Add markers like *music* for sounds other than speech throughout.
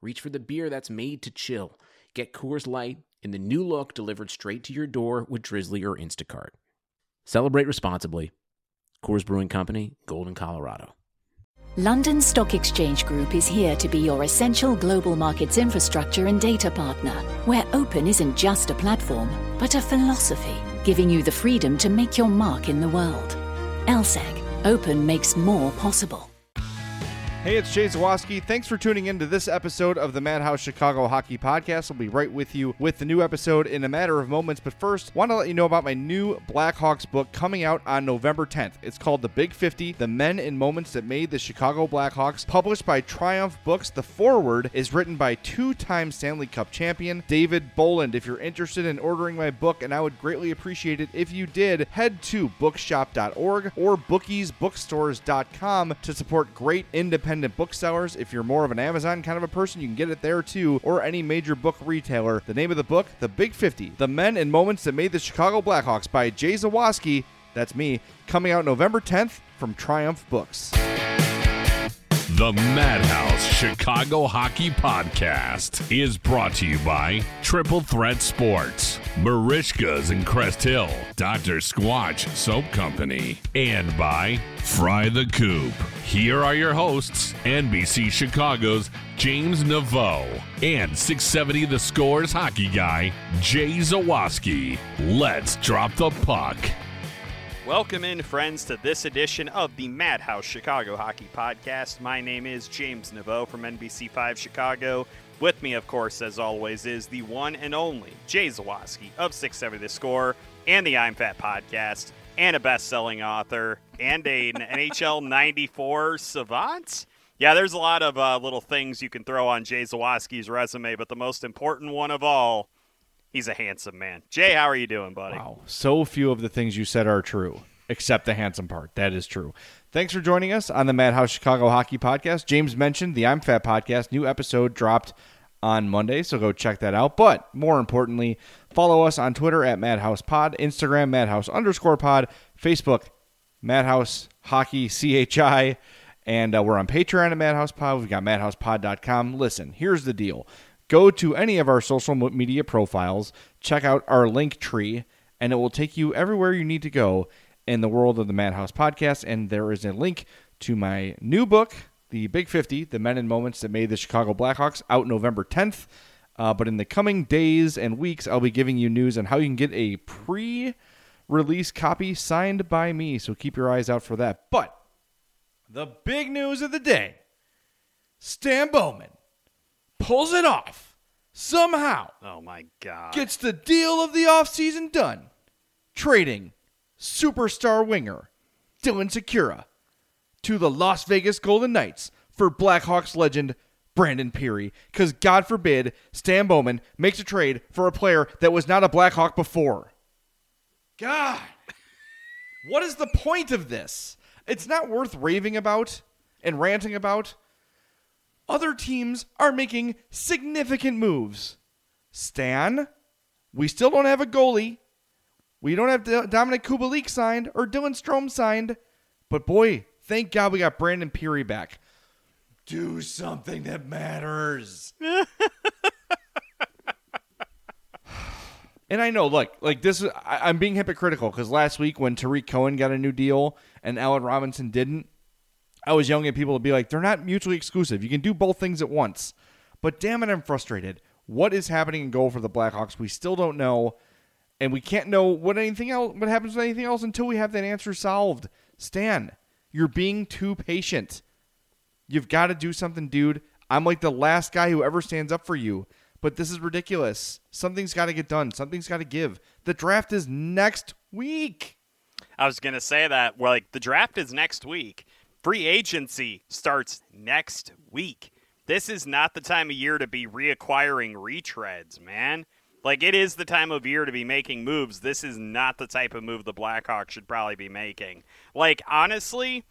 reach for the beer that's made to chill. Get Coors Light in the new look delivered straight to your door with Drizly or Instacart. Celebrate responsibly. Coors Brewing Company, Golden, Colorado. London Stock Exchange Group is here to be your essential global markets infrastructure and data partner, where open isn't just a platform, but a philosophy, giving you the freedom to make your mark in the world. LSEG, open makes more possible. Hey, it's Jay Zawaski. Thanks for tuning in to this episode of the Madhouse Chicago Hockey Podcast. I'll be right with you with the new episode in a matter of moments. But first, want to let you know about my new Blackhawks book coming out on November 10th. It's called The Big 50 The Men and Moments That Made the Chicago Blackhawks, published by Triumph Books. The foreword is written by two time Stanley Cup champion David Bolland. If you're interested in ordering my book, and I would greatly appreciate it if you did, head to bookshop.org or bookiesbookstores.com to support great independent booksellers. If you're more of an Amazon kind of a person, you can get it there too, or any major book retailer. The name of the book, The Big 50 The Men and Moments That Made the Chicago Blackhawks by Jay Zawaski. That's me, coming out November 10th from Triumph Books. The Madhouse Chicago Hockey Podcast is brought to you by Triple Threat Sports, Merichka's in Crest Hill, Dr. Squatch Soap Company, and by Fry the Coop. Here are your hosts, NBC Chicago's James Naveau and 670 The Scores hockey guy, Jay Zawaski. Let's drop the puck. Welcome in, friends, to this edition of the Madhouse Chicago Hockey Podcast. My name is James Naveau from NBC5 Chicago. With me, of course, as always, is the one and only Jay Zawaski of 670 The Score and the I'm Fat Podcast, and a best selling author and an *laughs* NHL 94 savant. Yeah, there's a lot of uh, little things you can throw on Jay Zawaski's resume, but the most important one of all He's a handsome man. Jay, how are you doing, buddy? Wow. So few of the things you said are true, except the handsome part. That is true. Thanks for joining us on the Madhouse Chicago Hockey Podcast. James mentioned the I'm Fat Podcast. New episode dropped on Monday, so go check that out. But more importantly, follow us on Twitter at Madhouse Pod, Instagram Madhouse underscore Pod, Facebook Madhouse Hockey CHI, and uh, we're on Patreon at Madhouse Pod. We've got MadhousePod.com. Listen, here's the deal go to any of our social media profiles, check out our link tree, and it will take you everywhere you need to go in the world of the Madhouse podcast. And there is a link to my new book, The Big 50 The Men and Moments That Made the Chicago Blackhawks, out November 10th. Uh, but in the coming days and weeks, I'll be giving you news on how you can get a pre release copy signed by me. So keep your eyes out for that. But the big news of the day Stan Bowman pulls it off somehow Oh my God! gets the deal of the offseason done trading superstar winger Dylan Sikura to the Las Vegas Golden Knights for Blackhawks legend Brandon Pirri because God forbid Stan Bowman makes a trade for a player that was not a Blackhawk before. God, what is the point of this? It's not worth raving about and ranting about. Other teams are making significant moves. Stan, we still don't have a goalie. We don't have Dominik Kubalik signed or Dylan Strome signed. But boy, thank God we got Brandon Pirri back. Do something that matters. *sighs* and I know, look, like this is, I, I'm being hypocritical because last week when Tarik Cohen got a new deal and Allen Robinson didn't, I was yelling at people to be like, they're not mutually exclusive. You can do both things at once. But damn it, I'm frustrated. What is happening in goal for the Blackhawks? We still don't know, and we can't know what anything else what happens with anything else until we have that answer solved. Stan, you're being too patient. You've got to do something, dude. I'm like the last guy who ever stands up for you, but this is ridiculous. Something's got to get done. Something's got to give. The draft is next week. I was going to say that. Well, like the draft is next week. Free agency starts next week. This is not the time of year to be reacquiring retreads, man. Like it is the time of year to be making moves. This is not the type of move the Blackhawks should probably be making. Like honestly,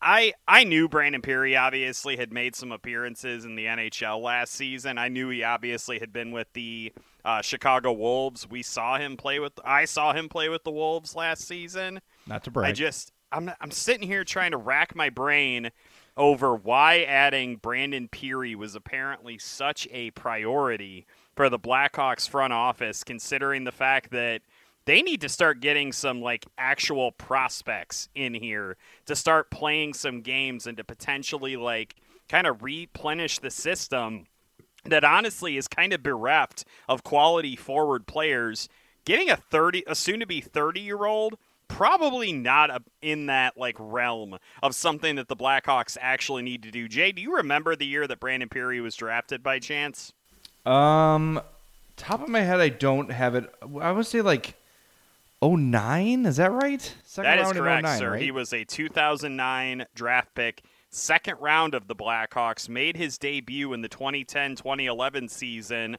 I I knew Brandon Pirri obviously had made some appearances in the NHL last season. I knew he obviously had been with the uh, Chicago Wolves. We saw him play with. I saw him play with the Wolves last season. Not to brag. I just I'm I'm sitting here trying to rack my brain over why adding Brandon Pirri was apparently such a priority for the Blackhawks front office, considering the fact that they need to start getting some like actual prospects in here to start playing some games and to potentially like kind of replenish the system that honestly is kind of bereft of quality forward players. Getting a 30 a soon to be 30 year old probably not a, in that like realm of something that the Blackhawks actually need to do. Jay, do you remember the year that Brandon Pirri was drafted by chance? Um, top of my head, I don't have it. I would say like 09. Is that right? Second that is correct, 09, sir. Right? He was a 2009 draft pick, second round of the Blackhawks. Made his debut in the 2010-2011 season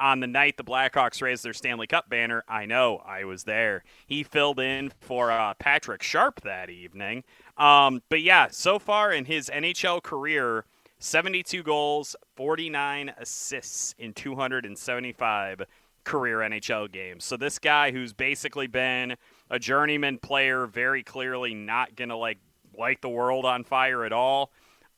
on the night the Blackhawks raised their Stanley Cup banner. I know, I was there. He filled in for uh, Patrick Sharp that evening. Um, but yeah, so far in his NHL career, 72 goals, 49 assists in 275 career NHL games. So this guy who's basically been a journeyman player, very clearly not going to like light the world on fire at all.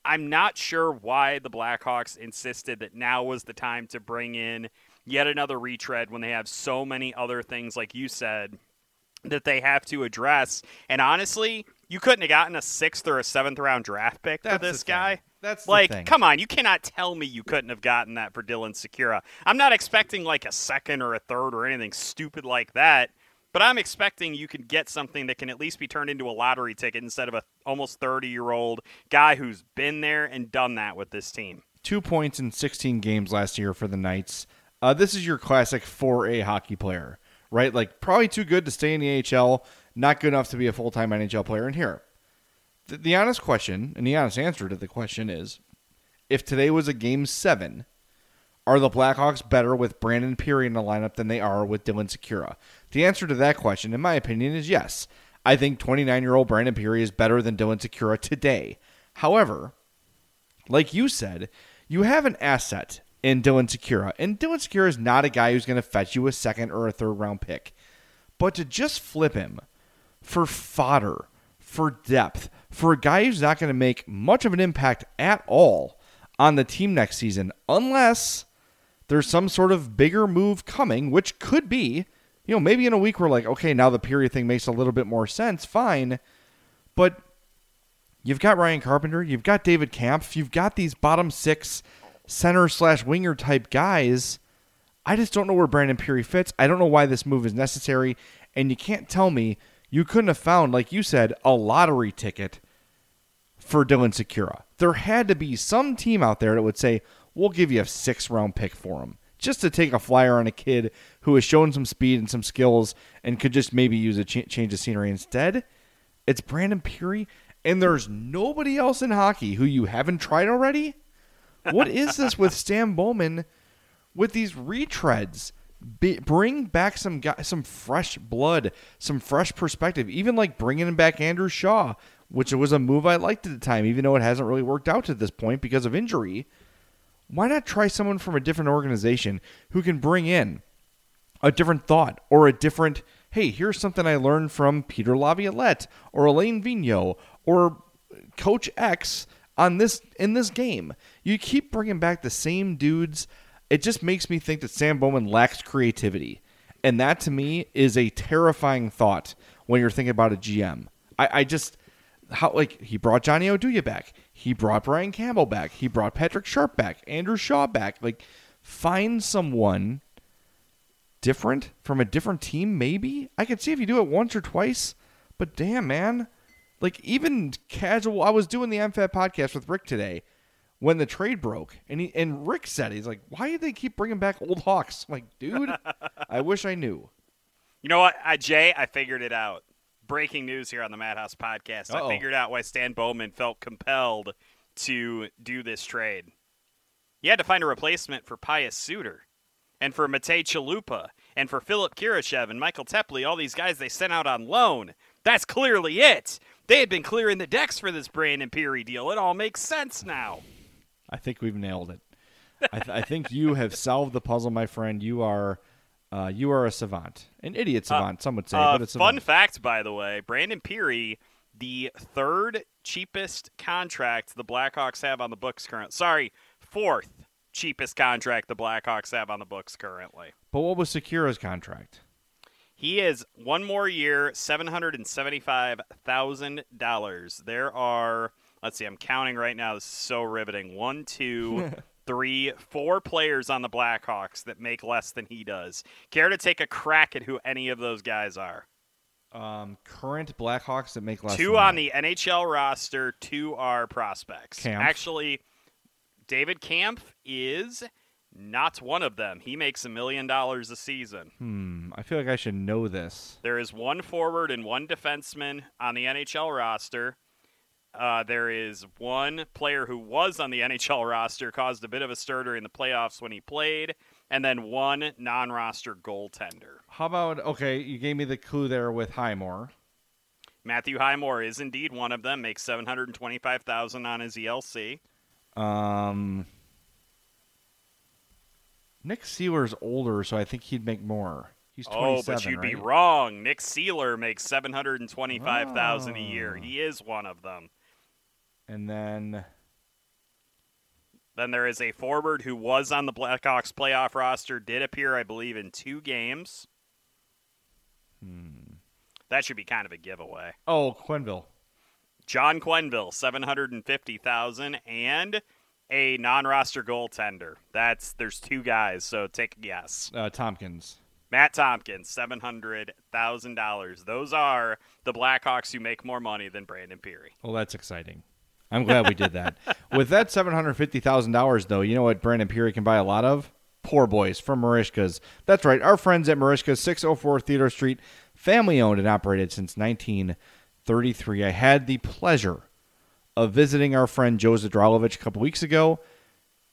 I'm not sure why the Blackhawks insisted that now was the time to bring in yet another retread when they have so many other things, like you said, that they have to address. And honestly, you couldn't have gotten a sixth or a seventh round draft pick That's for this guy. That's like, come on, you cannot tell me you couldn't have gotten that for Dylan Sikura. I'm not expecting like a second or a third or anything stupid like that, but I'm expecting you can get something that can at least be turned into a lottery ticket instead of a almost 30 year old guy who's been there and done that with this team. Two points in 16 games last year for the Knights. Uh, this is your classic 4A hockey player, right? Like probably too good to stay in the AHL, not good enough to be a full time NHL player. And here, the, the honest question and the honest answer to the question is if today was a game seven, are the Blackhawks better with Brandon Pirri in the lineup than they are with Dylan Sikura? The answer to that question, in my opinion, is yes. I think 29 year old Brandon Pirri is better than Dylan Sikura today. However, like you said, you have an asset in Dylan Sikura, And Dylan Sikura is not a guy who's going to fetch you a second or a third round pick. But to just flip him for fodder, for depth, for a guy who's not going to make much of an impact at all on the team next season, unless there's some sort of bigger move coming, which could be, you know, maybe in a week we're like, okay, now the period thing makes a little bit more sense, fine. But you've got Ryan Carpenter, you've got David Kampf, you've got these bottom six center slash winger type guys. I just don't know where Brandon Pirri fits. I don't know why this move is necessary. And you can't tell me you couldn't have found, like you said, a lottery ticket for Dylan Sikura. There had to be some team out there that would say, we'll give you a six round pick for him. Just to take a flyer on a kid who has shown some speed and some skills and could just maybe use a ch- change of scenery instead. It's Brandon Pirri, and there's nobody else in hockey who you haven't tried already what is this with *laughs* Stan Bowman with these retreads? Be, bring back some guy, some fresh blood, some fresh perspective. Even like bringing back Andrew Shaw, which was a move I liked at the time, even though it hasn't really worked out to this point because of injury. why not try someone from a different organization who can bring in a different thought or a different hey here's something i learned from peter laviolette or alain vigneault or coach x on this in this game you keep bringing back the same dudes it just makes me think that stan bowman lacks creativity and that to me is a terrifying thought when you're thinking about a gm i, I just how like he brought johnny oduya back he brought brian campbell back he brought patrick sharp back andrew shaw back like find someone different from a different team, maybe. I could see if you do it once or twice, but damn, man. Like, even casual. I was doing the I'm Fat podcast with Rick today when the trade broke, and he and Rick said, he's like, why do they keep bringing back old Hawks? I'm like, dude, I *laughs* wish I knew. You know what, I, Jay? I figured it out. Breaking news here on the Madhouse podcast. Uh-oh. I figured out why Stan Bowman felt compelled to do this trade. He had to find a replacement for Pius Suter and for Matej Chalupa and for Philipp Kurashev and Michal Teply, all these guys they sent out on loan. That's clearly it. They had been clearing the decks for this Brandon Pirri deal. It all makes sense now. I think we've nailed it. I, th- I think you have solved the puzzle, my friend. You are, uh, you are a savant, an idiot savant. some would say, Uh, but it's fun fact, by the way, Brandon Pirri, the third cheapest contract the Blackhawks have on the books current. Sorry, fourth cheapest contract the Blackhawks have on the books currently. But what was Sikura's contract? He is one more year, seven hundred and seventy-five thousand dollars. There are, let's see, I'm counting right now. This is so riveting. One, two, *laughs* three, four players on the Blackhawks that make less than he does. Care to take a crack at who any of those guys are? Um, current Blackhawks that make less. two than on that. the NHL roster, two are prospects. Kampf. Actually, David Kampf is not one of them. He makes a million dollars a season. Hmm. I feel like I should know this. There is one forward and one defenseman on the NHL roster. Uh, there is one player who was on the *laughs* NHL roster, caused a bit of a stir during the playoffs when he played, and then one non roster goaltender. How about okay? You gave me the clue there with Highmore. Matthew Highmore is indeed one of them, makes 725000 on his ELC. Um, Nick Seeler's older, so I think he'd make more. He's Oh, but you'd be wrong. Nick Sealer makes seven hundred and twenty-five thousand a year. Oh. He is one of them. And then Then there is a forward who was on the Blackhawks playoff roster, did appear, I believe, in two games. Hmm. That should be kind of a giveaway. oh Quenneville. John Quenneville, seven hundred and fifty thousand, and a non-roster goaltender. That's there's two guys, so take a guess. Uh, Tomkins. Matt Tomkins, seven hundred thousand dollars. Those are the Blackhawks who make more money than Brandon Pirri. Well, that's exciting. I'm glad we did that. *laughs* With that seven hundred fifty thousand dollars, though, you know what Brandon Pirri can buy a lot of? Poor boys from Merichka's. That's right, our friends at Merichka's, six oh four Theodore Street, family owned and operated since nineteen thirty three. I had the pleasure of visiting our friend Joe Zadralovich a couple weeks ago.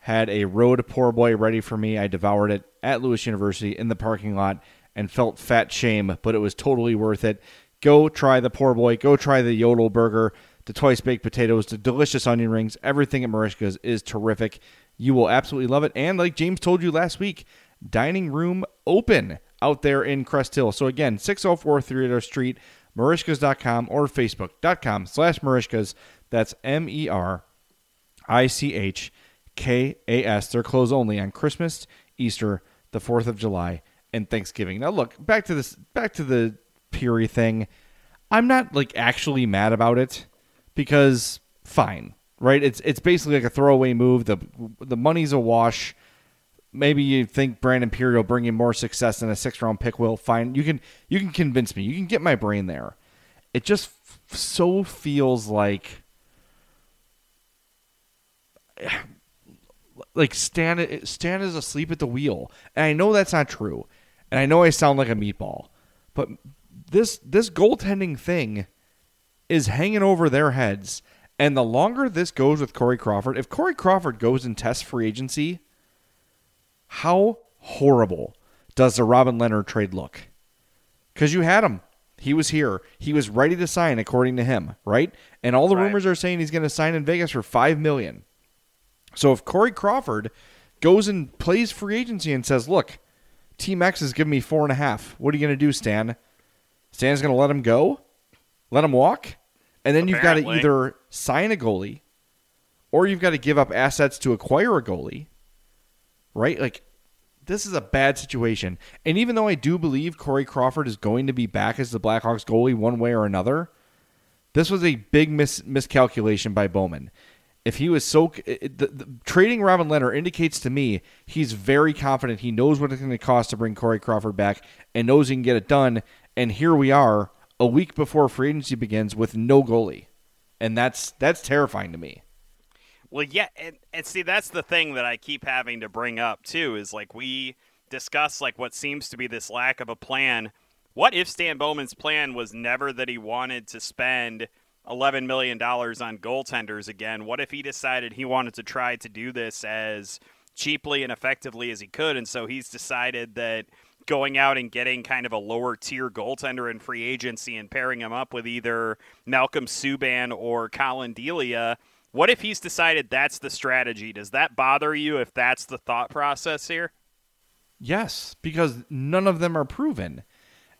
Had a road poor boy ready for me. I devoured it at Lewis University in the parking lot and felt fat shame, but it was totally worth it. Go try the poor boy. Go try the Yodel burger, the twice baked potatoes, the delicious onion rings. Everything at Merichka's is terrific. You will absolutely love it. And like James told you last week, dining room open out there in Crest Hill. So again, 604 Theodore Street, merichkas.com or facebook.com slash merichkas. That's M E R I C H K A S. They're closed only on Christmas, Easter, the 4th of July, and Thanksgiving. Now look, back to this back to the Pirri thing. I'm not like actually mad about it because fine, right? It's it's basically like a throwaway move. The the money's a wash. Maybe you think Brandon Pirri will bring you more success than a six round pick will. Fine, you can you can convince me. You can get my brain there. It just f- so feels like like Stan Stan is asleep at the wheel, and I know that's not true, and I know I sound like a meatball, but this this goaltending thing is hanging over their heads, and the longer this goes with Corey Crawford, if Corey Crawford goes and tests free agency, how horrible does the Robin Lehner trade look? Because you had him. He was here. He was ready to sign, according to him, right? And all the Right. rumors are saying he's going to sign in Vegas for five million. So if Corey Crawford goes and plays free agency and says, "Look, Team X is giving me four and a half. What are you going to do, Stan? Stan's going to let him go, let him walk, and then you've got to either sign a goalie, or you've got to give up assets to acquire a goalie. Right? Like this is a bad situation. And even though I do believe Corey Crawford is going to be back as the Blackhawks goalie one way or another, this was a big mis- miscalculation by Bowman. If he was so it, the, the, trading Robin Lehner indicates to me he's very confident. He knows what it's going to cost to bring Corey Crawford back and knows he can get it done. And here we are, a week before free agency begins, with no goalie, and that's that's terrifying to me. Well, yeah, and, and see, that's the thing that I keep having to bring up too. Is like we discuss like what seems to be this lack of a plan. What if Stan Bowman's plan was never that he wanted to spend eleven million dollars on goaltenders again? What if he decided he wanted to try to do this as cheaply and effectively as he could, and so he's decided that going out and getting kind of a lower tier goaltender in free agency and pairing him up with either Malcolm Subban or Collin Delia. What if he's decided that's the strategy? Does that bother you if that's the thought process here? Yes, because none of them are proven.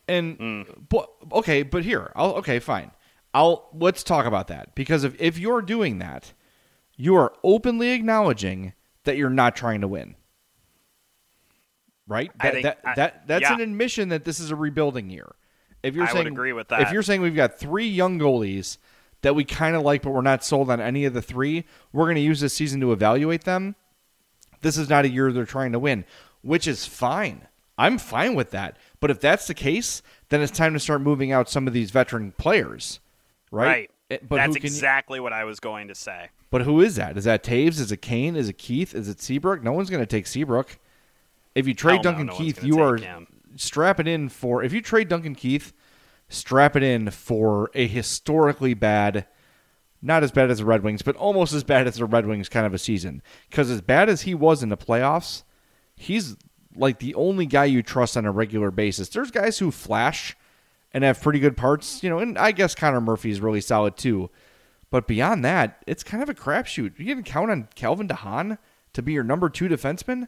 And hmm. but okay, but here, I'll okay, fine. I'll let's talk about that because if if you're doing that, you are openly acknowledging that you're not trying to win. Right? I That think- that, I- that that's yeah. an admission that this is a rebuilding year. If you're I would saying agree with If you're saying we've got three young goalies that we kind of like but we're not sold on any of the three, we're going to use this season to evaluate them this is not a year they're trying to win, which is fine. I'm fine with that. But if that's the case, then it's time to start moving out some of these veteran players, right? It- eh, but That's who can you- exactly what I was going to say. but who is that? Is that Toews? Is it Kane? Is it Keith? Is it Seabrook? No one's going to take Seabrook. If you trade Hell no, Duncan no Keith, you are him. strap it in for. If you trade Duncan Keith, strap it in for a historically bad, not as bad as the Red Wings, but almost as bad as the Red Wings kind of a season. Because as bad as he was in the playoffs, he's like the only guy you trust on a regular basis. There's guys who flash and have pretty good parts, you know, and I guess Connor Murphy is really solid too. But beyond that, it's kind of a crapshoot. You can count on Calvin de Haan to be your number two defenseman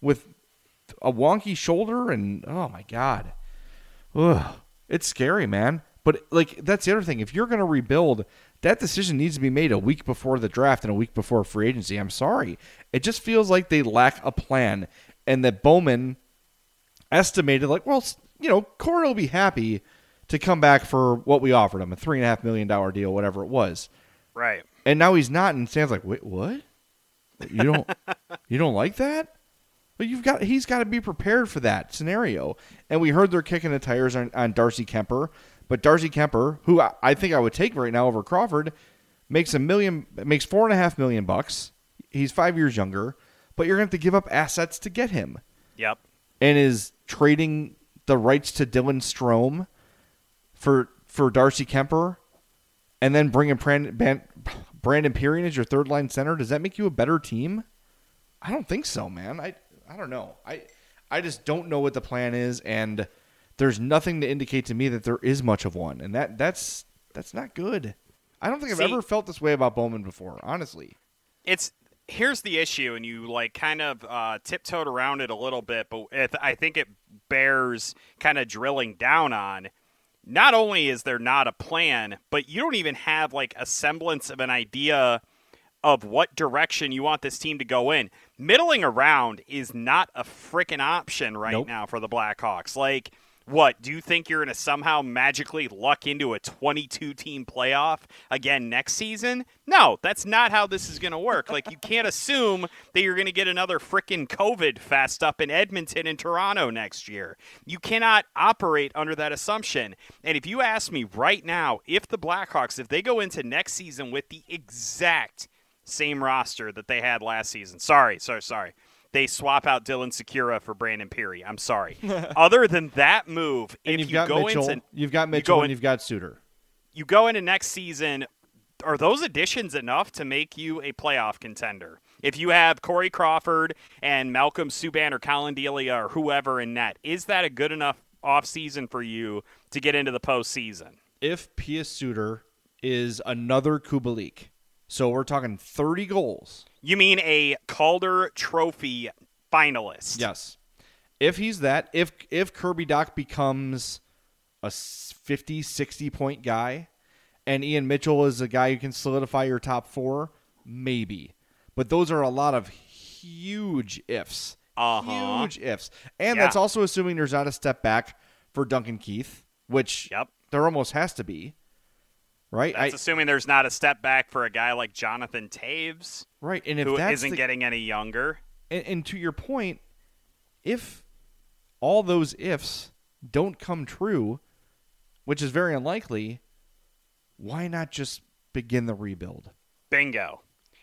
with a wonky shoulder and oh my god, Ugh, it's scary, man. But like that's the other thing. If you're going to rebuild, that decision needs to be made a week before the draft and a week before free agency. I'm sorry, it just feels like they lack a plan, and that Bowman estimated like, well, you know, Corey will be happy to come back for what we offered him, a three and a half million dollar deal, whatever it was. Right. And now he's not, and Stan's like, wait, what? You don't, *laughs* you don't like that? But you've got, he's got to be prepared for that scenario. And we heard they're kicking the tires on, on Darcy Kuemper, but Darcy Kuemper, who I, I think I would take right now over Crawford, makes a million, makes four and a half million bucks. He's five years younger, but you're going to have to give up assets to get him Yep. and is trading the rights to Dylan Strome for for Darcy Kuemper, and then bringing Brandon, Brandon Pirri as your third line center. Does that make you a better team? I don't think so, man. I I don't know. I I just don't know what the plan is, and there's nothing to indicate to me that there is much of one, and that that's that's not good. I don't think I've ever felt this way about Bowman before, honestly. it's here's the issue, and you like kind of uh, tiptoed around it a little bit, but it, I think it bears kind of drilling down on. Not only is there not a plan, but you don't even have like a semblance of an idea of what direction you want this team to go in. Middling around is not a freaking option right Nope. now for the Blackhawks. Like, what? Do you think you're going to somehow magically luck into a 22 team playoff again next season? No, that's not how this is going to work. Like, you can't assume that you're going to get another freaking COVID fest up in Edmonton and Toronto next year. You cannot operate under that assumption. And if you ask me right now, if the Blackhawks, if they go into next season with the exact same roster that they had last season, sorry, sorry, sorry. They swap out Dylan Sikura for Brandon Pirri. I'm sorry. *laughs* Other than that move, And if you've you got go Mitchell, into you've got you Mitchell, go and you've got Suter. you go into next season, are those additions enough to make you a playoff contender? If you have Corey Crawford and Malcolm Subban or Collin Delia or whoever in net, is that a good enough offseason for you to get into the postseason? if Pius Suter is another Kubalik, so we're talking 30 goals, You mean a Calder Trophy finalist? Yes. If he's that, if if Kirby Dach becomes a 50, 60 point guy, and Ian Mitchell is a guy who can solidify your top four, maybe. But those are a lot of huge ifs. Uh-huh. Huge ifs. And Yeah. that's also assuming there's not a step back for Duncan Keith, which Yep. there almost has to be. Right? That's I, assuming there's not a step back for a guy like Jonathan Toews, right. And if who not the, getting any younger. and, and to your point, if all those ifs don't come true, which is very unlikely, why not just begin the rebuild? Bingo.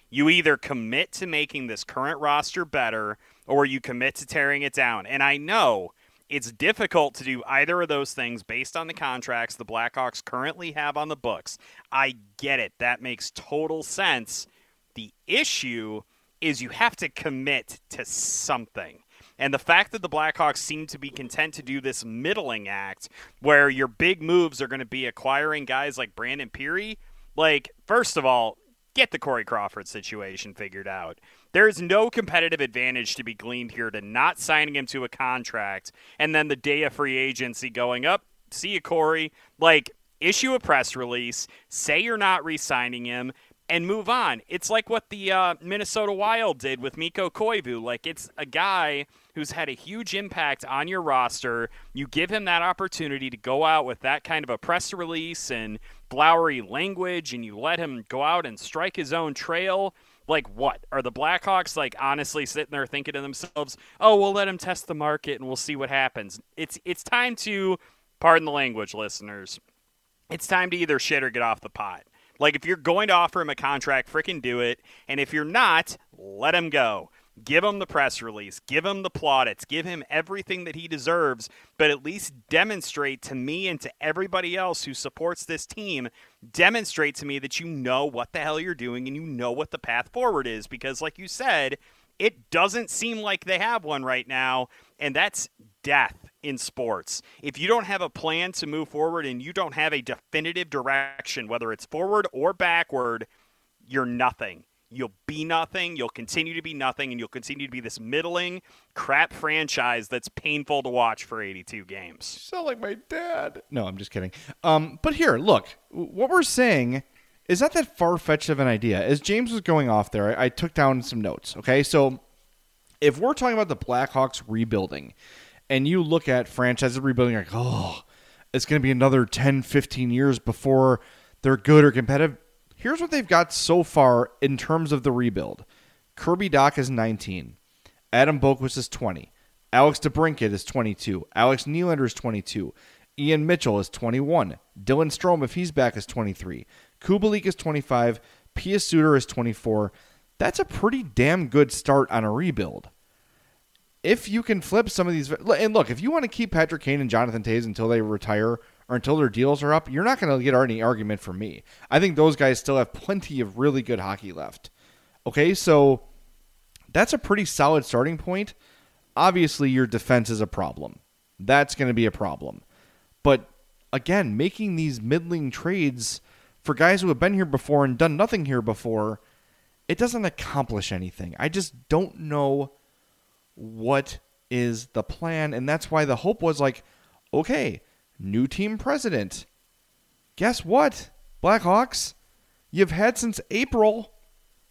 You either commit to making this current roster better or you commit to tearing it down. And I know it's difficult to do either of those things based on the contracts the Blackhawks currently have on the books. I get it. That makes total sense. The issue is you have to commit to something. And the fact that the Blackhawks seem to be content to do this middling act where your big moves are going to be acquiring guys like Brandon Pirri, like, first of all, get the Corey Crawford situation figured out. There's no competitive advantage to be gleaned here to not signing him to a contract and then the day of free agency going up. See you, Corey. Like, issue a press release, say you're not re signing him, and move on. It's like what the uh, Minnesota Wild did with Mikko Koivu. Like, it's a guy who's had a huge impact on your roster. You give him that opportunity to go out with that kind of a press release and flowery language, and you let him go out and strike his own trail. Like, what? Are the Blackhawks, like, honestly sitting there thinking to themselves, oh, we'll let him test the market and we'll see what happens? It's, it's time to, pardon the language, listeners, it's time to either shit or get off the pot. Like, if you're going to offer him a contract, freaking do it. And if you're not, let him go. Give him the press release. Give him the plaudits. Give him everything that he deserves. But at least demonstrate to me and to everybody else who supports this team, demonstrate to me that you know what the hell you're doing and you know what the path forward is. Because, like you said, it doesn't seem like they have one right now. And that's death in sports. If you don't have a plan to move forward and you don't have a definitive direction, whether it's forward or backward, you're nothing. You'll be nothing. You'll continue to be nothing, and you'll continue to be this middling crap franchise that's painful to watch for 82 games. sound like my dad. No, I'm just kidding. Um, but here, look, what we're saying is not that far fetched of an idea. As James was going off there, I, I took down some notes. Okay, so if we're talking about the Blackhawks rebuilding, and you look at franchises rebuilding, like, oh, it's going to be another 10, 15 years before they're good or competitive. Here's what they've got so far in terms of the rebuild. Kirby Dach is 19. Adam Boqvist is 20. Alex DeBrincat is 22. Alex Nylander is 22. Ian Mitchell is 21. Dylan Strome, if he's back, is 23. Kubalik is 25. Pius Suter is 24. That's a pretty damn good start on a rebuild. If you can flip some of these, and look, if you want to keep Patrick Kane and Jonathan Toews until they retire or until their deals are up, you're not going to get any argument from me. I think those guys still have *laughs* plenty of really good hockey left. Okay, so that's a pretty solid starting point. Obviously, your defense is a problem. That's going to be a problem. But again, making these middling trades for guys who have been here before and done nothing here before, it doesn't accomplish anything. I just don't know what is the plan. And that's why the hope was like, okay, new team president. Guess what, Blackhawks? You've had since April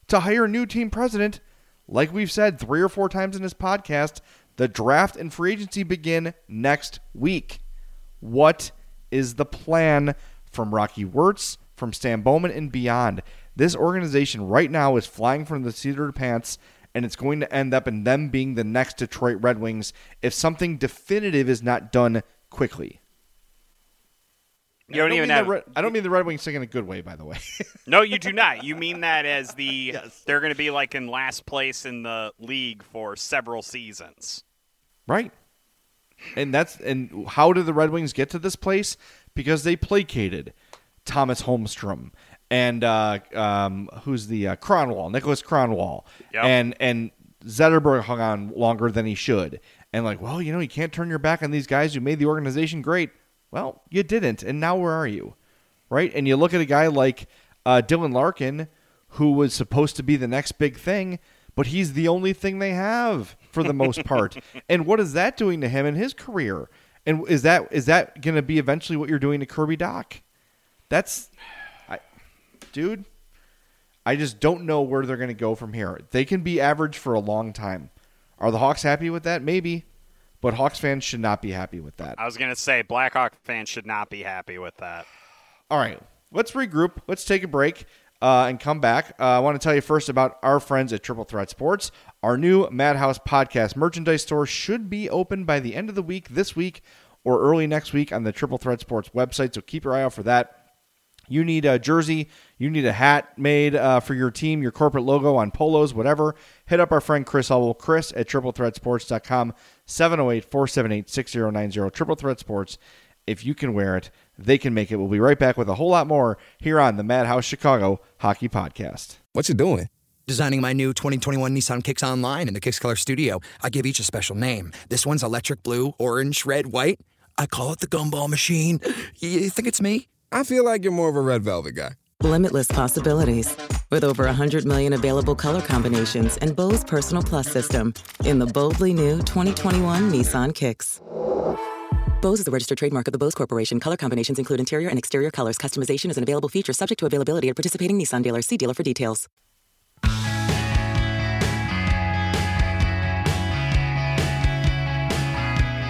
to hire a new team president. Like we've said three or four times in this podcast, the draft and free agency begin next week. What is the plan from Rocky Wirtz, from Stan Bowman, and beyond? This organization right now is flying from the their pants, and it's going to end up in them being the next Detroit Red Wings if something definitive is not done quickly. You don't I even have. Red, I don't mean the Red Wings thing in a good way, by the way. *laughs* No, you do not. You mean that as the they're going to be like in last place in the league for several seasons. Right. And that's and how did the Red Wings get to this place? Because they placated Tomas Holmstrom and uh, um, who's the uh, Kronwall, Niklas Kronwall, Yep. and and Zetterberg hung on longer than he should. And like, well, you know, you can't turn your back on these guys who made the organization great. Well, you didn't, and now where are you? Right? And you look at a guy like uh, Dylan Larkin, who was supposed to be the next big thing, but he's the only thing they have for the most part. *laughs* and what is that doing to him and his career? And is that is that going to be eventually what you're doing to Kirby Dach? That's, I, dude. I just don't know where they're going to go from here. They can be average for a long time. Are the Hawks happy with that? Maybe. But Hawks fans should not be happy with that. I was going to say Blackhawk fans should not be happy with that. All right. Let's regroup. Let's take a break uh, and come back. Uh, I want to tell you first about our friends at Triple Threat Sports. Our new Madhouse podcast merchandise store should be open by the end of the week this week or early next week on the Triple Threat Sports website. So keep your eye out for that. You need a jersey, you need a hat made uh, for your team, your corporate logo on polos, whatever. Hit up our friend Chris Howell, Chris at triplethreatsports.com, 708 478 6090. Triple Threat Sports. If you can wear it, they can make it. We'll be right back with a whole lot more here on the Madhouse Chicago Hockey Podcast. What you doing? Designing my new 2021 Nissan Kicks online in the Kicks Color Studio. I give each a special name. This one's electric blue, orange, red, white. I call it the gumball machine. You think it's me? I feel like you're more of a red velvet guy. Limitless possibilities. With over 100 million available color combinations and Bose Personal Plus system in the boldly new 2021 Nissan Kicks. Bose is a registered trademark of the Bose Corporation. Color combinations include interior and exterior colors. Customization is an available feature subject to availability at participating Nissan dealers. See dealer for details.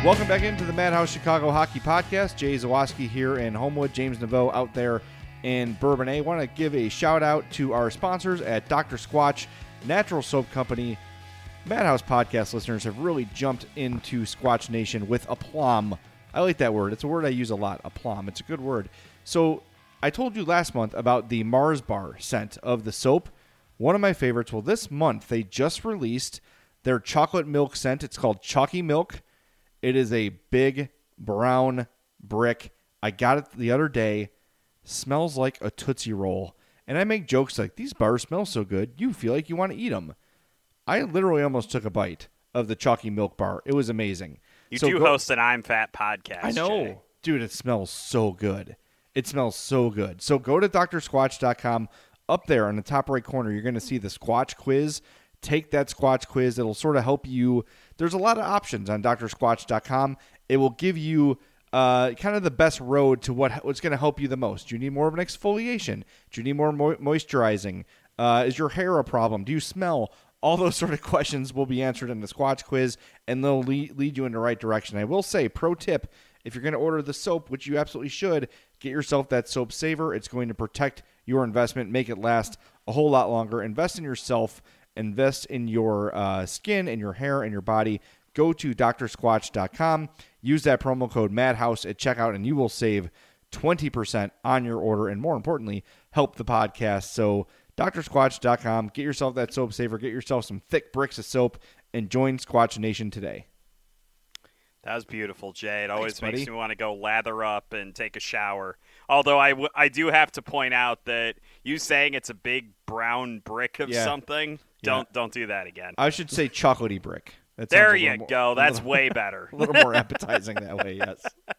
Welcome back into the Madhouse Chicago Hockey Podcast. Jay Zawaski here in Homewood, James Naveau out there in Bourbonnais. Want to give a shout out to our sponsors at Dr. Squatch Natural Soap Company. Madhouse Podcast listeners have really jumped into Squatch Nation with aplomb. I like that word. It's a word I use a lot. Aplomb. It's a good word. So I told you last month about the Mars Bar scent of the soap. One of my favorites. Well, this month they just released their chocolate milk scent. It's called Chalky Milk. It is a big brown brick. I got it the other day. Smells like a Tootsie Roll. And I make jokes like, these bars smell so good, you feel like you want to eat them. I literally almost took a bite of the Chalky Milk Bar. It was amazing. You So do go- host an I'm Fat podcast. I know. Jay. Dude, it smells so good. It smells so good. So go to drsquatch.com. Up there on the top right corner, you're going to see the Squatch quiz. Take that Squatch quiz. It'll sort of help you. There's a lot of options on drsquatch.com. It will give you uh, kind of the best road to what what's going to help you the most. Do you need more of an exfoliation? Do you need more mo- moisturizing? Uh, is your hair a problem? Do you smell? All those *laughs* sort of questions will be answered in the Squatch quiz, and they'll lead, lead you in the right direction. I will say, pro tip: if you're going to order the soap, which you absolutely should, get yourself that soap saver. It's going to protect your investment, make it last a whole lot longer. Invest in yourself. Invest in your uh, skin and your hair and your body. Go to drsquatch.com. Use that promo code MADHOUSE at checkout, and you will save 20% on your order. And more importantly, help the podcast. So, drsquatch.com. Get yourself that soap saver. Get yourself some thick bricks of soap and join Squatch Nation today. That was beautiful, Jay. It always buddy. makes me want to go lather up and take a shower. Although I, w- I do have to point out that you saying it's a big brown brick of Yeah. something, don't don't do that again. I should say chocolatey brick. That there you more- go. That's little- way *laughs* better. a little more appetizing that way. Yes. *laughs*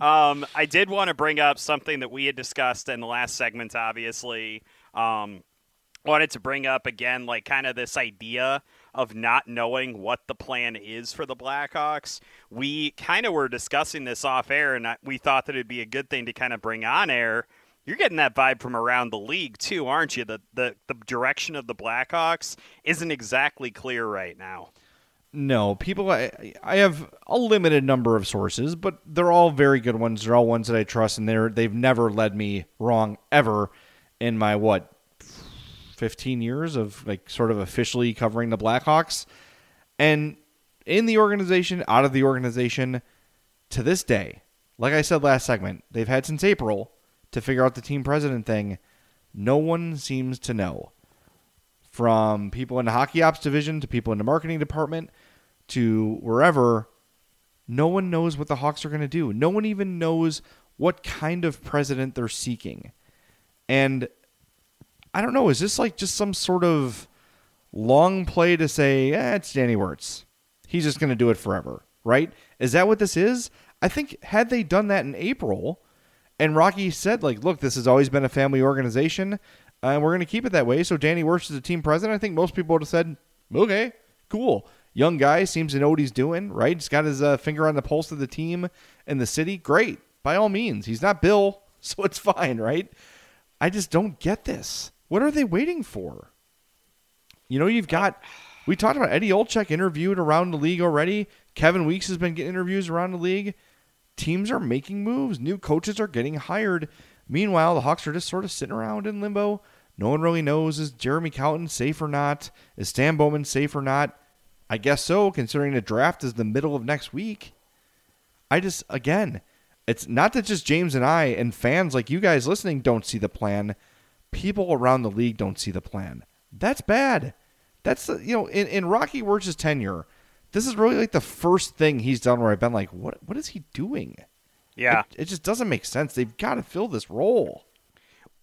Um, I did want to bring up something that we had discussed in the last segment. Obviously, um, wanted to bring up again, like kind of this idea of not knowing what the plan is for the Blackhawks. We kind of were discussing this off air, and I, we thought that it'd be a good thing to kind of bring on air. You're getting that vibe from around the league too, aren't you? The the the direction of the Blackhawks isn't exactly clear right now. No, people. I, I have a limited number of sources, but they're all very good ones. They're all ones that I trust, and they're they've never led me wrong ever in my what fifteen years of like sort of officially covering the Blackhawks, and in the organization, out of the organization, to this day, like I said last segment, they've had since April to figure out the team president thing. No one seems to know from people in the hockey ops division to people in the marketing department to wherever, no one knows what the Hawks are going to do. No one even knows what kind of president they're seeking. And I don't know, is this like just some sort of long play to say, eh, it's Danny Wirtz. He's just going to do it forever, right? Is that what this is? I think had they done that in April, and Rocky said, like, look, this has always been a family organization. and we're going to keep it that way. So Danny Wirtz is the team president. I think most people would have said, okay, cool. Young guy seems to know what he's doing, right? He's got his uh, finger on the pulse of the team and the city. Great, by all means. He's not Bill, *laughs* so it's fine, right? I just don't get this. What are they waiting for? You know, you've got. We talked about Eddie Olczyk interviewed around the league already. Kevin Weeks has been getting interviews around the league. Teams are making moves. New coaches are getting hired. Meanwhile, the Hawks are just sort of sitting around in limbo. No one really knows is Jeremy Colliton safe or not? Is Stan Bowman safe or not? I guess so, considering the draft is the middle of next week. I just, again, it's not that just James and I and fans like you guys listening don't see the plan. People around the league don't see the plan. That's bad. That's, you know, in, in Rocky Wirtz's tenure, this is really like the first thing he's done where I've been like, what, what is he doing? Yeah. It, it just doesn't make sense. They've got to fill this role.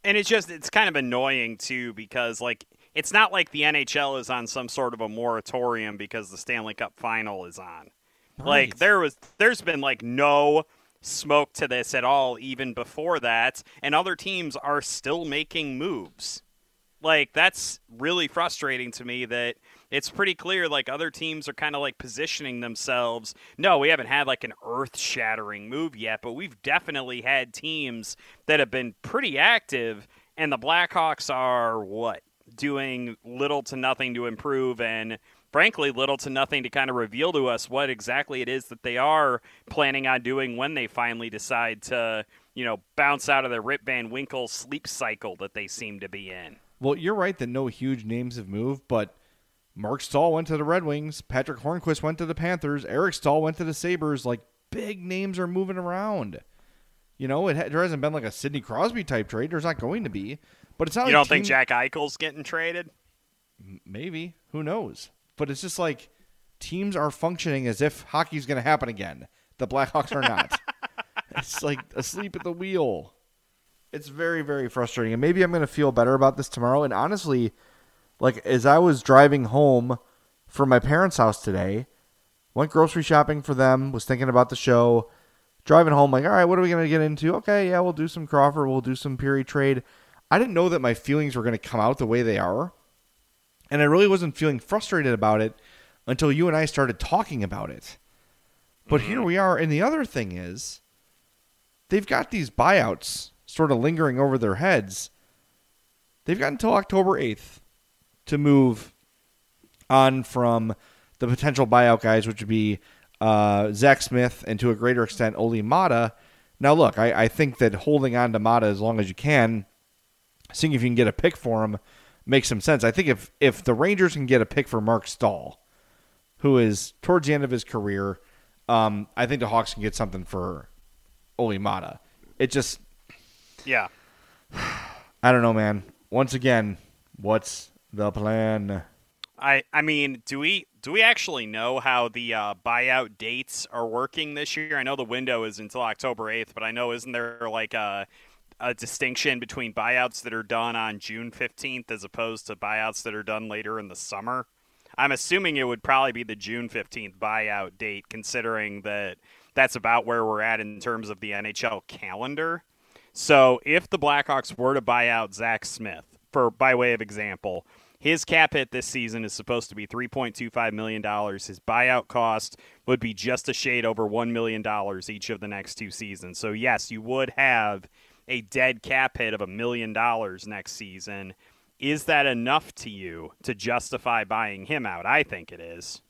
And it's just, it's kind of annoying too because, like, it's not like the NHL is on some sort of a moratorium because the Stanley Cup final is on. Right. Like there was there's been like no smoke to this at all even before that and other teams are still making moves. Like that's really frustrating to me that it's pretty clear like other teams are kind of like positioning themselves. No, we haven't had like an earth-shattering move yet, but we've definitely had teams that have been pretty active and the Blackhawks are what? Doing little to nothing to improve and frankly little to nothing to kind of reveal to us what exactly it is that they are planning on doing when they finally decide to, you know, bounce out of the Rip Van Winkle sleep cycle that they seem to be in. Well, you're right that no huge names have moved, but Marc Staal went to the Red Wings, Patrick Hornqvist went to the Panthers, Eric Staal went to the Sabres. Like big names are moving around. You know, it ha- there hasn't been like a Sidney Crosby type trade. There's not going to be, but it's not. You like don't team- think Jack Eichel's getting traded? Maybe. Who knows? But it's just like teams are functioning as if hockey's going to happen again. The Blackhawks are not. *laughs* it's like asleep at the wheel. It's very, very frustrating. And maybe I'm going to feel better about this tomorrow. And honestly, like as I was driving home from my parents' house today, went grocery shopping for them, was thinking about the show, driving home, like, all right, what are we going to get into? Okay, yeah, we'll do some Crawford, we'll do some Pirri trade. I didn't know that my feelings were going to come out the way they are. And I really wasn't feeling frustrated about it until you and I started talking about it. But mm-hmm. here we are. And the other thing is, they've got these buyouts sort of lingering over their heads. They've got until October 8th to move on from the potential buyout guys, which would be uh, Zach Smith and to a greater extent, Olli Maatta. Now, look, I, I think that holding on to Maatta as long as you can, seeing if you can get a pick for him, makes some sense. I think if if the Rangers can get a pick for Marc Staal, who is towards the end of his career, um, I think the Hawks can get something for Olli Maatta. It just, yeah, *sighs* I don't know, man. Once again, what's the plan? I I mean, do we do we actually know how the uh, buyout dates are working this year? I know the window is until October eighth, but I know isn't there like a a distinction between buyouts that are done on June 15th as opposed to buyouts that are done later in the summer. I'm assuming it would probably be the June 15th buyout date, considering that that's about where we're at in terms of the NHL calendar. So if the Blackhawks were to buy out Zach Smith, for by way of example, his cap hit this season is supposed to be $3.25 million. His buyout cost would be just a shade over $1 million each of the next two seasons. So, yes, you would have a dead cap hit of a million dollars next season. Is that enough to you to justify buying him out? I think it is.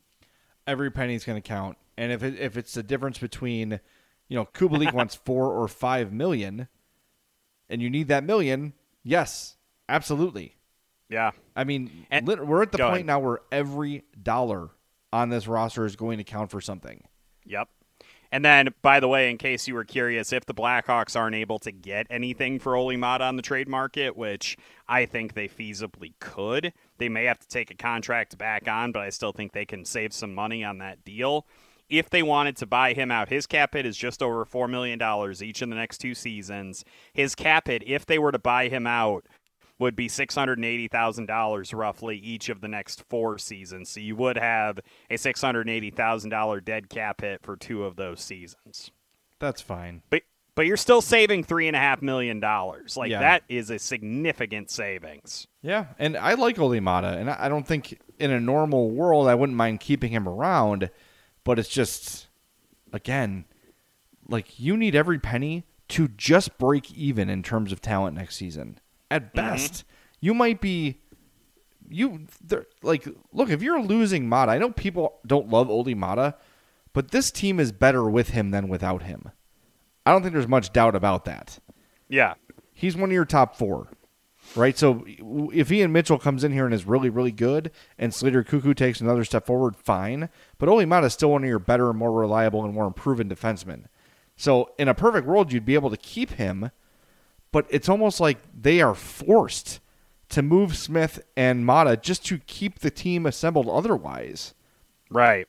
Every penny is going to count, and if it, if it's the difference between, you know, Kubalik *laughs* wants four or five million, and you need that million, yes, absolutely. Yeah, I mean, and, we're at the point ahead. now where every dollar on this roster is going to count for something. Yep. And then, by the way, in case you were curious, if the Blackhawks aren't able to get anything for Olli Maatta on the trade market, which I think they feasibly could, they may have to take a contract back on, but I still think they can save some money on that deal. If they wanted to buy him out, his cap hit is just over $4 million each in the next two seasons. His cap hit, if they were to buy him out, would be $680,000 roughly each of the next four seasons. So you would have a $680,000 dead cap hit for two of those seasons. That's fine. But but you're still saving three and a half million dollars. Like Yeah. that is a significant savings. Yeah, and I like Olli Maatta, and I I don't think in a normal world I wouldn't mind keeping him around, but it's just, again, like you need every penny to just break even in terms of talent next season. At mm-hmm. best, you might be, you there- like look if you're losing Maatta. I know people don't love Olli Maatta, but this team is better with him than without him. I don't think there's much doubt about that Yeah. he's one of your top four, right? So if Ian Mitchell comes in here and is really, really good, and Slater Koekkoek takes another step forward, fine. But Olli Maatta is still one of your better, and more reliable, and more proven defensemen. So in a perfect world, you'd be able to keep him, but it's almost like they are forced to move Smith and Maatta just to keep the team assembled. Otherwise, Right.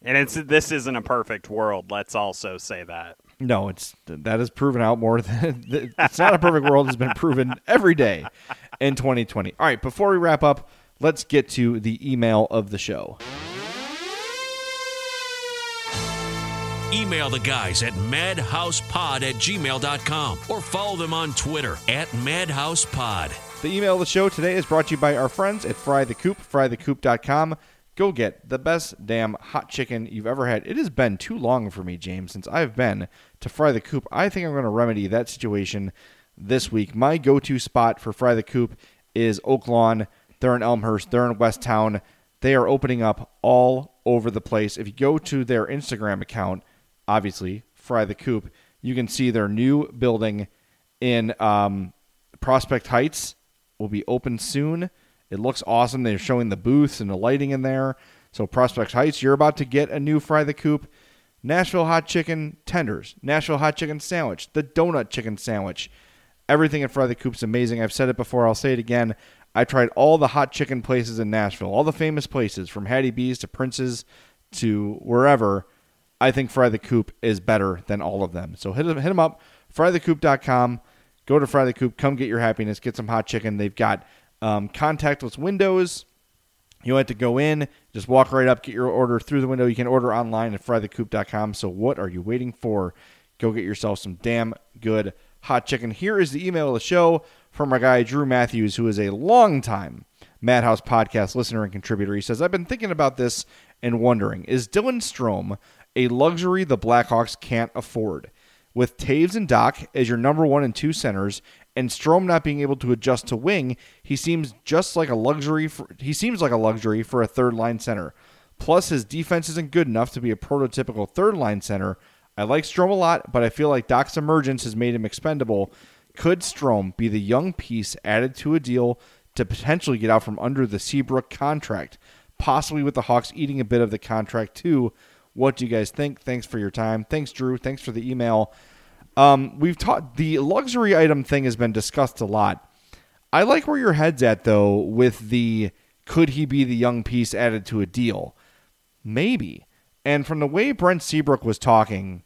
And it's this isn't a perfect world. Let's also say that. No, it's that is proven out more than *laughs* it's not a perfect world has been proven every day in 2020. All right, before we wrap up, let's get to the email of the show. Email the guys at madhousepod at gmail.com or follow them on Twitter at madhousepod. The email of the show today is brought to you by our friends at Fry the Coop, frythecoop.com. Go get the best damn hot chicken you've ever had. It has been too long for me, James, since I've been to Fry the Coop. I think I'm going to remedy that situation this week. My go to spot for Fry the Coop is Oak Lawn. They're in Elmhurst, they're in West Town. They are opening up all over the place. If you go to their Instagram account, obviously, Fry the Coop, you can see their new building in um, Prospect Heights will be open soon. It looks awesome. They're showing the booths and the lighting in there. So Prospect Heights, you're about to get a new Fry the Coop. Nashville hot chicken tenders, Nashville hot chicken sandwich, the donut chicken sandwich. Everything at Fry the Coop's amazing. I've said it before, I'll say it again. I tried all the hot chicken places in Nashville, all the famous places, from Hattie B's to Prince's to wherever. I think Fry the Coop is better than all of them. So hit them, hit them up, frythecoop.com. Go to Fry the Coop. Come get your happiness. Get some hot chicken. They've got um, contactless windows. You don't have to go in. Just walk right up, get your order through the window. You can order online at frythecoop.com. So what are you waiting for? Go get yourself some damn good hot chicken. Here is the email of the show from our guy Drew Matthews, who is a longtime Madhouse podcast listener and contributor. He says, I've been thinking about this and wondering, is Dylan Strome a luxury the Blackhawks can't afford? With Toews and Dach as your number one and two centers, and Strome not being able to adjust to wing, he seems just like a luxury. For, he seems like a luxury for a third line center. Plus, his defense isn't good enough to be a prototypical third line center. I like Strome a lot, but I feel like Dach's emergence has made him expendable. Could Strome be the young piece added to a deal to potentially get out from under the Seabrook contract? Possibly with the Hawks eating a bit of the contract too. What do you guys think? Thanks for your time. Thanks, Drew. Thanks for the email. Um, we've taught the luxury item thing has been discussed a lot. I like where your head's at though with the could he be the young piece added to a deal? Maybe. And from the way Brent Seabrook was talking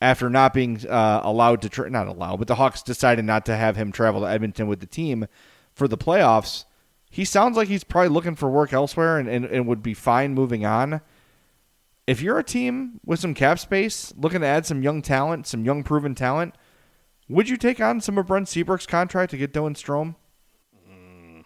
after not being uh, allowed to tra- not allowed, but the Hawks decided not to have him travel to Edmonton with the team for the playoffs. He sounds like he's probably looking for work elsewhere and, and, and would be fine moving on if you're a team with some cap space looking to add some young talent, some young proven talent, would you take on some of Brent Seabrook's contract to get Dylan Strome? Mm.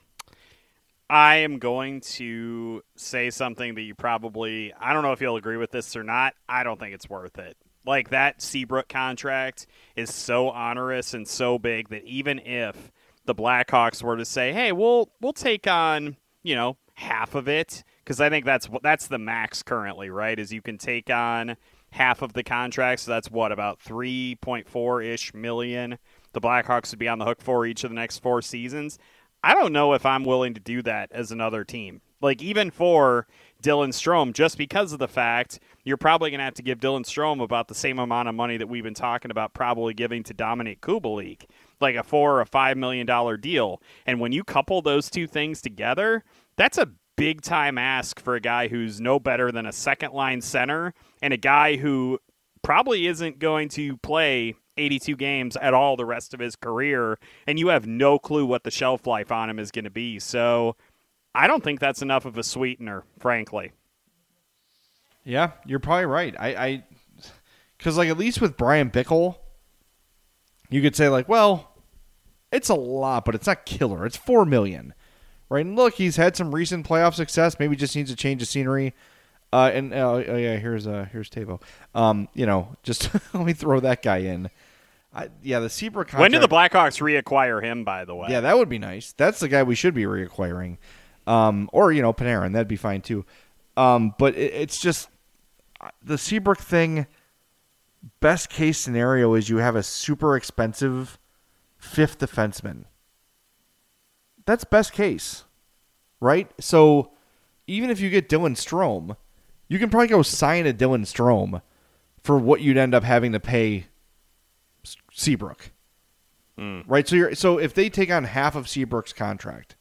I am going to say something that you probably I don't know if you'll agree with this or not. I don't think it's worth it. Like that Seabrook contract is so onerous and so big that even if the Blackhawks were to say, "Hey, we'll we'll take on, you know, half of it," because I think that's that's the max currently, right? Is you can take on half of the contract, so that's what about 3.4 ish million the Blackhawks would be on the hook for each of the next four seasons. I don't know if I'm willing to do that as another team. Like even for Dylan Strome, just because of the fact you're probably going to have to give Dylan Strome about the same amount of money that we've been talking about probably giving to Dominik Kubalik, like a four or a five million dollar deal. And when you couple those two things together, that's a big time ask for a guy who's no better than a second line center and a guy who probably isn't going to play 82 games at all the rest of his career, and you have no clue what the shelf life on him is going to be. So I don't think that's enough of a sweetener, frankly. Yeah, you're probably right. I, I, because like at least with Bryan Bickell, you could say like, well, it's a lot, but it's not killer. It's four million, right? And look, he's had some recent playoff success. Maybe just needs a change of scenery. Uh, and uh, oh yeah, here's uh, here's Teuvo. Um, you know, just *laughs* let me throw that guy in. I, yeah, the Seabrook. Contract, when do the Blackhawks reacquire him? By the way, yeah, that would be nice. That's the guy we should be reacquiring, um, or you know, Panarin. That'd be fine too. Um, but it, it's just the Seabrook thing. Best case scenario is you have a super expensive fifth defenseman. That's best case, right? So even if you get Dylan Strome, you can probably go sign a Dylan Strome for what you'd end up having to pay Seabrook. Mm. Right? So you're so if they take on half of Seabrook's contract,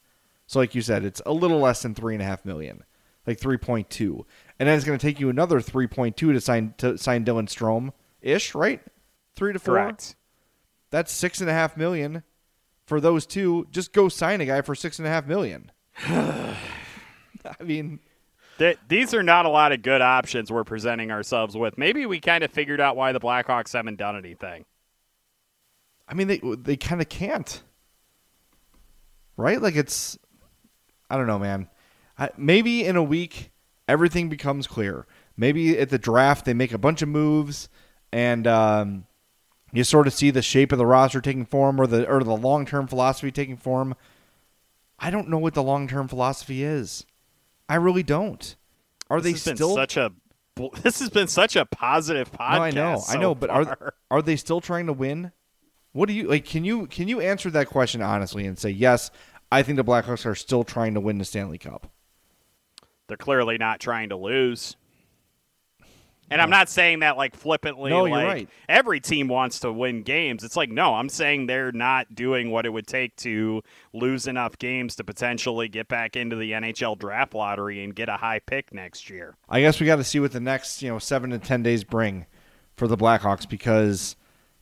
so like you said, it's a little less than three and a half million, like three point two, and then it's going to take you another three point two to sign to sign Dylan Strome ish, right? Three to four. Correct. That's six and a half million for those two. Just go sign a guy for six and a half million. *sighs* I mean, Th- these are not a lot of good options we're presenting ourselves with. Maybe we kind of figured out why the Blackhawks haven't done anything. I mean, they they kind of can't, right? Like it's, I don't know, man. I, maybe in a week everything becomes clear. Maybe at the draft they make a bunch of moves, and um, you sort of see the shape of the roster taking form, or the or the long term philosophy taking form. I don't know what the long term philosophy is. I really don't. Are this they still such a? *laughs* This has been such a positive podcast. No, I know, so I know, but far. are *laughs* are they still trying to win? What do you like? Can you can you answer that question honestly and say yes? I think the Blackhawks are still trying to win the Stanley Cup. They're clearly not trying to lose. And I'm not saying that like flippantly. No, like, you're right. Every team wants to win games. It's like no, I'm saying they're not doing what it would take to lose enough games to potentially get back into the NHL draft lottery and get a high pick next year. I guess we got to see what the next you know seven to ten days bring for the Blackhawks because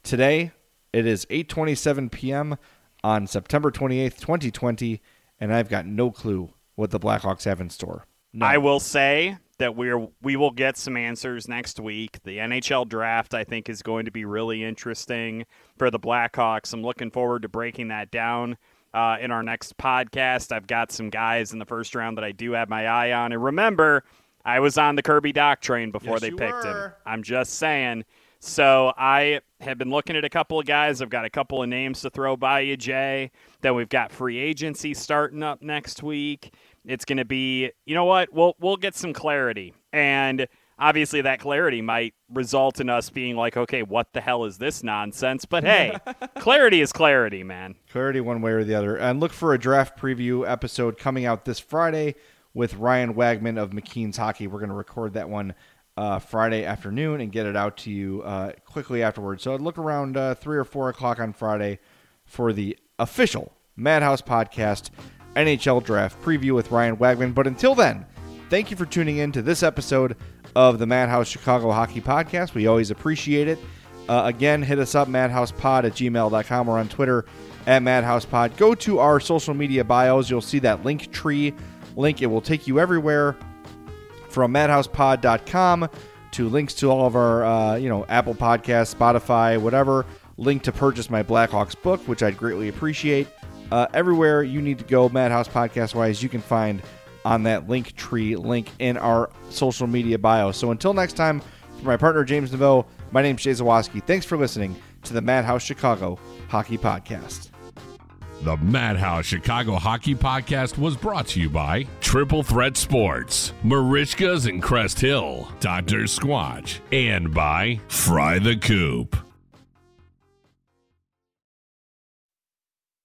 today it is 8:27 p.m. on September 28th, 2020, and I've got no clue what the Blackhawks have in store. None. I will say that we're we will get some answers next week. The NHL draft I think is going to be really interesting for the Blackhawks. I'm looking forward to breaking that down uh, in our next podcast. I've got some guys in the first round that I do have my eye on, and remember, I was on the Kirby Dach train before Yes, they picked him. I'm just saying. So I have been looking at a couple of guys. I've got a couple of names to throw by you, Jay. Then we've got free agency starting up next week. It's going to be, you know what? We'll we'll get some clarity, and obviously that clarity might result in us being like, okay, what the hell is this nonsense? But hey, *laughs* clarity is clarity, man. Clarity one way or the other. And look for a draft preview episode coming out this Friday with Ryan Wagman of McKeen's Hockey. We're going to record that one uh, Friday afternoon and get it out to you uh, quickly afterwards. So I'd look around uh, 3 or 4 o'clock on Friday for the official Madhouse Podcast NHL Draft preview with Ryan Wagman. But until then, thank you for tuning in to this episode of the Madhouse Chicago Hockey Podcast. We always appreciate it. Uh, again, hit us up, madhousepod at gmail.com or on Twitter at madhousepod. Go to our social media bios. You'll see that link tree link. It will take you everywhere from madhousepod.com to links to all of our, uh, you know, Apple Podcasts, Spotify, whatever. Link to purchase my Blackhawks book, which I'd greatly appreciate. Uh, everywhere you need to go, Madhouse Podcast wise, you can find on that link tree link in our social media bio. So until next time, for my partner James Neveau, my name's Jay Zawaski. Thanks for listening to the Madhouse Chicago Hockey Podcast. The Madhouse Chicago Hockey Podcast was brought to you by Triple Threat Sports, Merichka's in Crest Hill, Dr. Squatch, and by Fry the Coop.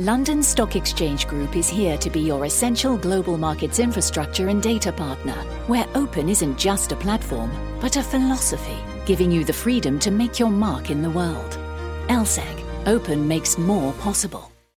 London Stock Exchange Group is here to be your essential global markets infrastructure and data partner, where open isn't just a platform, but a philosophy, giving you the freedom to make your mark in the world. LSEG, Open makes more possible.